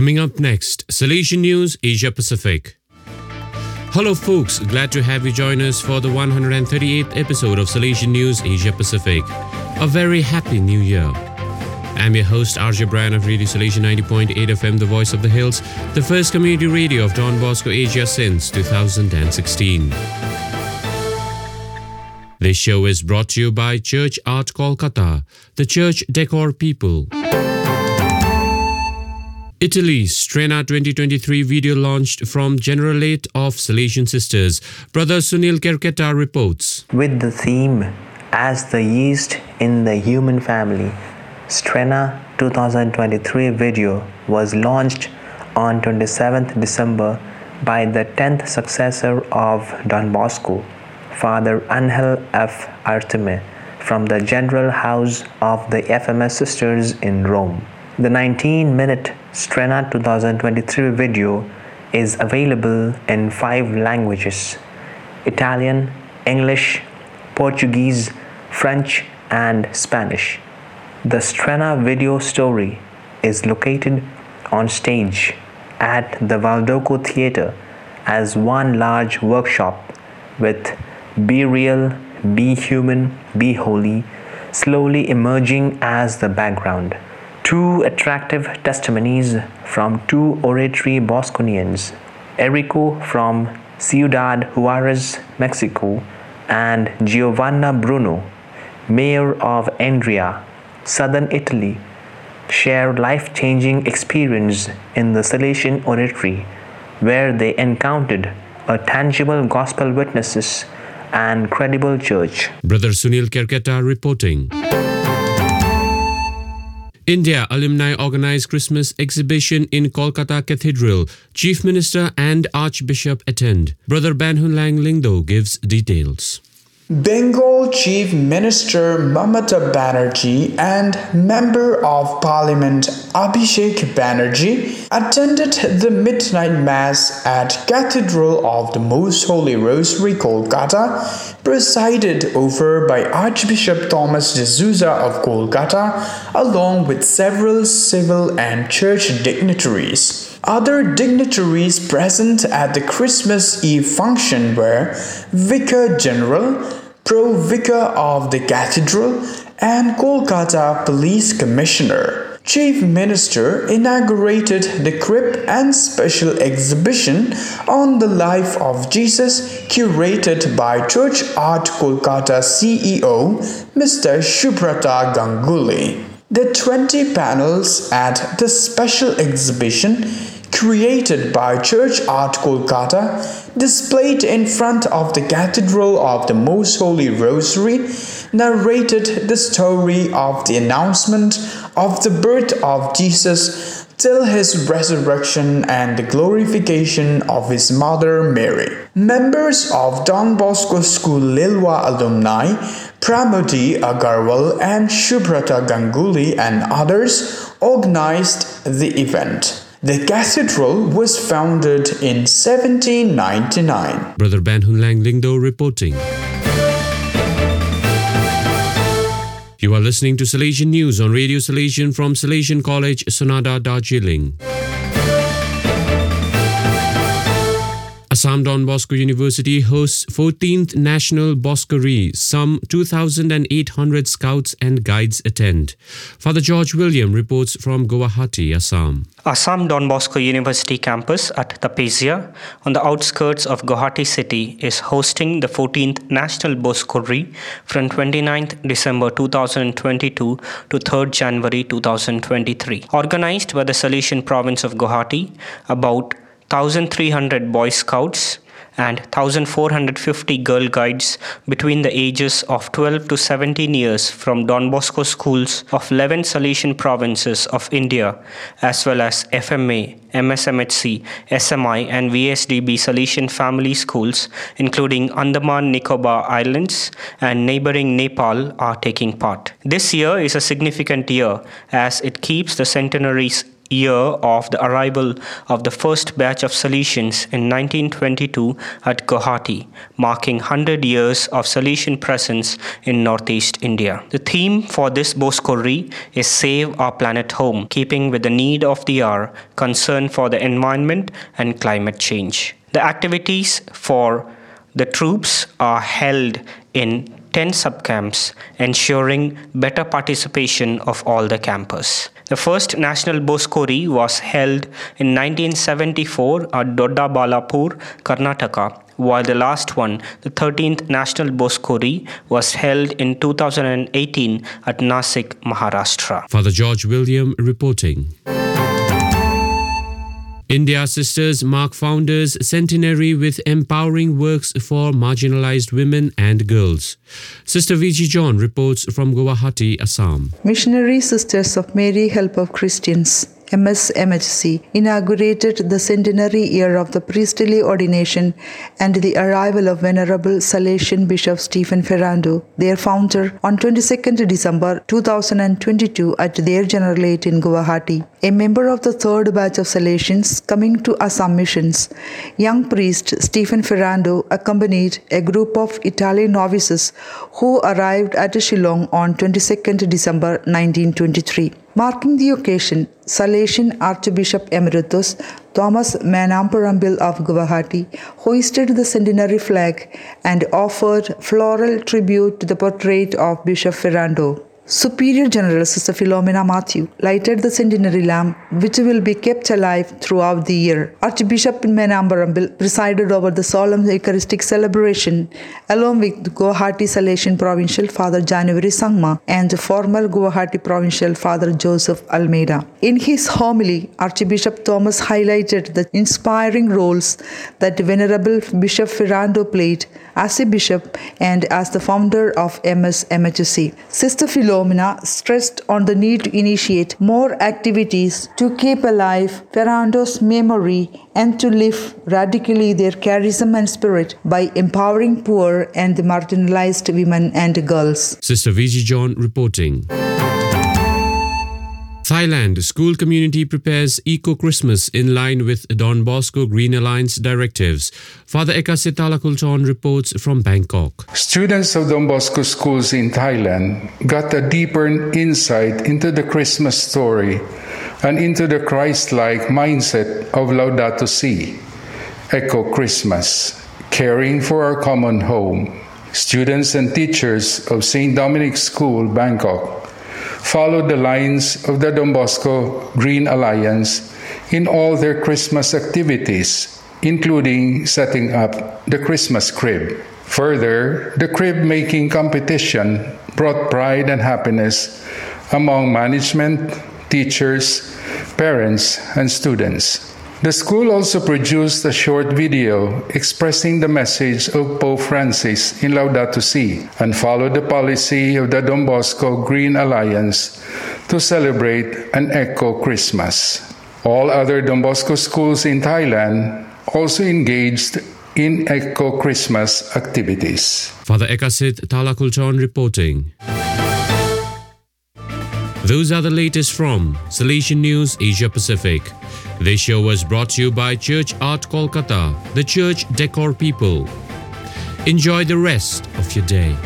Coming up next, Salesian News Asia Pacific. Hello, folks. Glad to have you join us for the 138th episode of Salesian News Asia Pacific. A very happy new year. I'm your host, RJ Bryan of Radio Salesian 90.8 FM, the voice of the hills, the first community radio of Don Bosco Asia since 2016. This show is brought to you by Church Art Kolkata, the church decor people. Italy, Strena 2023 video launched from Generalate of Salesian Sisters. Brother Sunil Kerketa reports. With the theme As the Yeast in the Human Family, Strena 2023 video was launched on 27th December by the 10th successor of Don Bosco, Father Angel F. Artime, from the General House of the FMS Sisters in Rome. The 19 minute Strena 2023 video is available in five languages Italian, English, Portuguese, French, and Spanish. The Strena video story is located on stage at the Valdocco Theatre as one large workshop with Be Real, Be Human, Be Holy slowly emerging as the background two attractive testimonies from two oratory Bosconians, Erico from Ciudad Juarez, Mexico, and Giovanna Bruno, mayor of Andria, southern Italy, share life changing experience in the Salesian Oratory, where they encountered a tangible gospel witnesses and credible church. Brother Sunil Kerketa reporting. India alumni organized Christmas exhibition in Kolkata Cathedral. Chief Minister and Archbishop attend. Brother Banhun Lang Lyngdoh gives details. Bengal Chief Minister Mamata Banerjee and Member of Parliament Abhishek Banerjee attended the midnight mass at Cathedral of the Most Holy Rosary Kolkata, presided over by Archbishop Thomas D'Souza of Kolkata, along with several civil and church dignitaries. Other dignitaries present at the Christmas Eve function were Vicar General, Pro Vicar of the Cathedral, and Kolkata Police Commissioner. Chief Minister inaugurated the Crib and Special Exhibition on the life of Jesus, curated by Church Art Kolkata CEO Mr. Shubrata Ganguly. The 20 panels at the special exhibition created by Church Art Kolkata, displayed in front of the Cathedral of the Most Holy Rosary, narrated the story of the announcement of the birth of Jesus till his resurrection and the glorification of his mother Mary. Members of Don Bosco School Liluah alumni, Pramodi Agarwal and Shubrata Ganguly and others organized the event. The cathedral was founded in 1799. Brother Banhun Lang Lyngdoh reporting. You are listening to Salesian News on Radio Salesian from Salesian College, Sonada, Darjeeling. Assam Don Bosco University hosts 14th National Boscoree. Some 2,800 scouts and guides attend. Father George William reports from Guwahati, Assam. Assam Don Bosco University campus at Tapesia on the outskirts of Guwahati city is hosting the 14th National Boscoree from 29th December 2022 to 3rd January 2023. Organized by the Salesian province of Guwahati, about 1300 Boy Scouts and 1450 Girl Guides between the ages of 12 to 17 years from Don Bosco schools of 11 Salesian provinces of India, as well as FMA, MSMHC, SMI, and VSDB Salesian family schools, including Andaman Nicobar Islands and neighboring Nepal, are taking part. This year is a significant year as it keeps the centenary's year of the arrival of the first batch of Salesians in 1922 at Guwahati, marking 100 years of Salesian presence in northeast India. The theme for this Boscoree is Save Our Planet Home, keeping with the need of the hour, concern for the environment and climate change. The activities for the troops are held in 10 subcamps, ensuring better participation of all the campers. The first National Boscoree was held in 1974 at Doddaballapur, Karnataka, while the last one, the 13th National Boscoree, was held in 2018 at Nasik, Maharashtra. Father George William reporting. India Sisters mark founders centenary with empowering works for marginalized women and girls. Sister Viji John reports from Guwahati, Assam. Missionary Sisters of Mary Help of Christians MSMHC inaugurated the centenary year of the priestly ordination and the arrival of Venerable Salesian Bishop Stephen Ferrando, their founder, on 22nd December 2022 at their generalate in Guwahati. A member of the third batch of Salesians coming to Assam missions, young priest Stephen Ferrando accompanied a group of Italian novices who arrived at Shillong on 22nd December 1923. Marking the occasion, Salesian Archbishop Emeritus Thomas Menamparampil of Guwahati hoisted the centenary flag and offered floral tribute to the portrait of Bishop Ferrando. Superior General Sister Philomena Matthew lighted the centenary lamp, which will be kept alive throughout the year. Archbishop Menamparampil presided over the solemn Eucharistic celebration, along with Guwahati Salesian Provincial Father January Sangma and former Guwahati Provincial Father Joseph Almeida. In his homily, Archbishop Thomas highlighted the inspiring roles that Venerable Bishop Ferrando played as a bishop and as the founder of MSMHC. Sister Stressed on the need to initiate more activities to keep alive Ferrando's memory and to live radically their charism and spirit by empowering poor and marginalized women and girls. Sister Viji John reporting. Thailand school community prepares Eco Christmas in line with Don Bosco Green Alliance directives. Father Ekasit Talakulton reports from Bangkok. Students of Don Bosco schools in Thailand got a deeper insight into the Christmas story and into the Christ like mindset of Laudato Si, Eco Christmas, caring for our common home. Students and teachers of St. Dominic's School, Bangkok, followed the lines of the Don Bosco Green Alliance in all their Christmas activities, including setting up the Christmas crib. Further, the crib making competition brought pride and happiness among management, teachers, parents, and students. The school also produced a short video expressing the message of Pope Francis in Laudato Si and followed the policy of the Don Bosco Green Alliance to celebrate an Eco Christmas. All other Don Bosco schools in Thailand also engaged in Eco Christmas activities. Father Ekasit Talakulton reporting. Those are the latest from Salesian News Asia Pacific. This show was brought to you by Church Art Kolkata, the church decor people. Enjoy the rest of your day.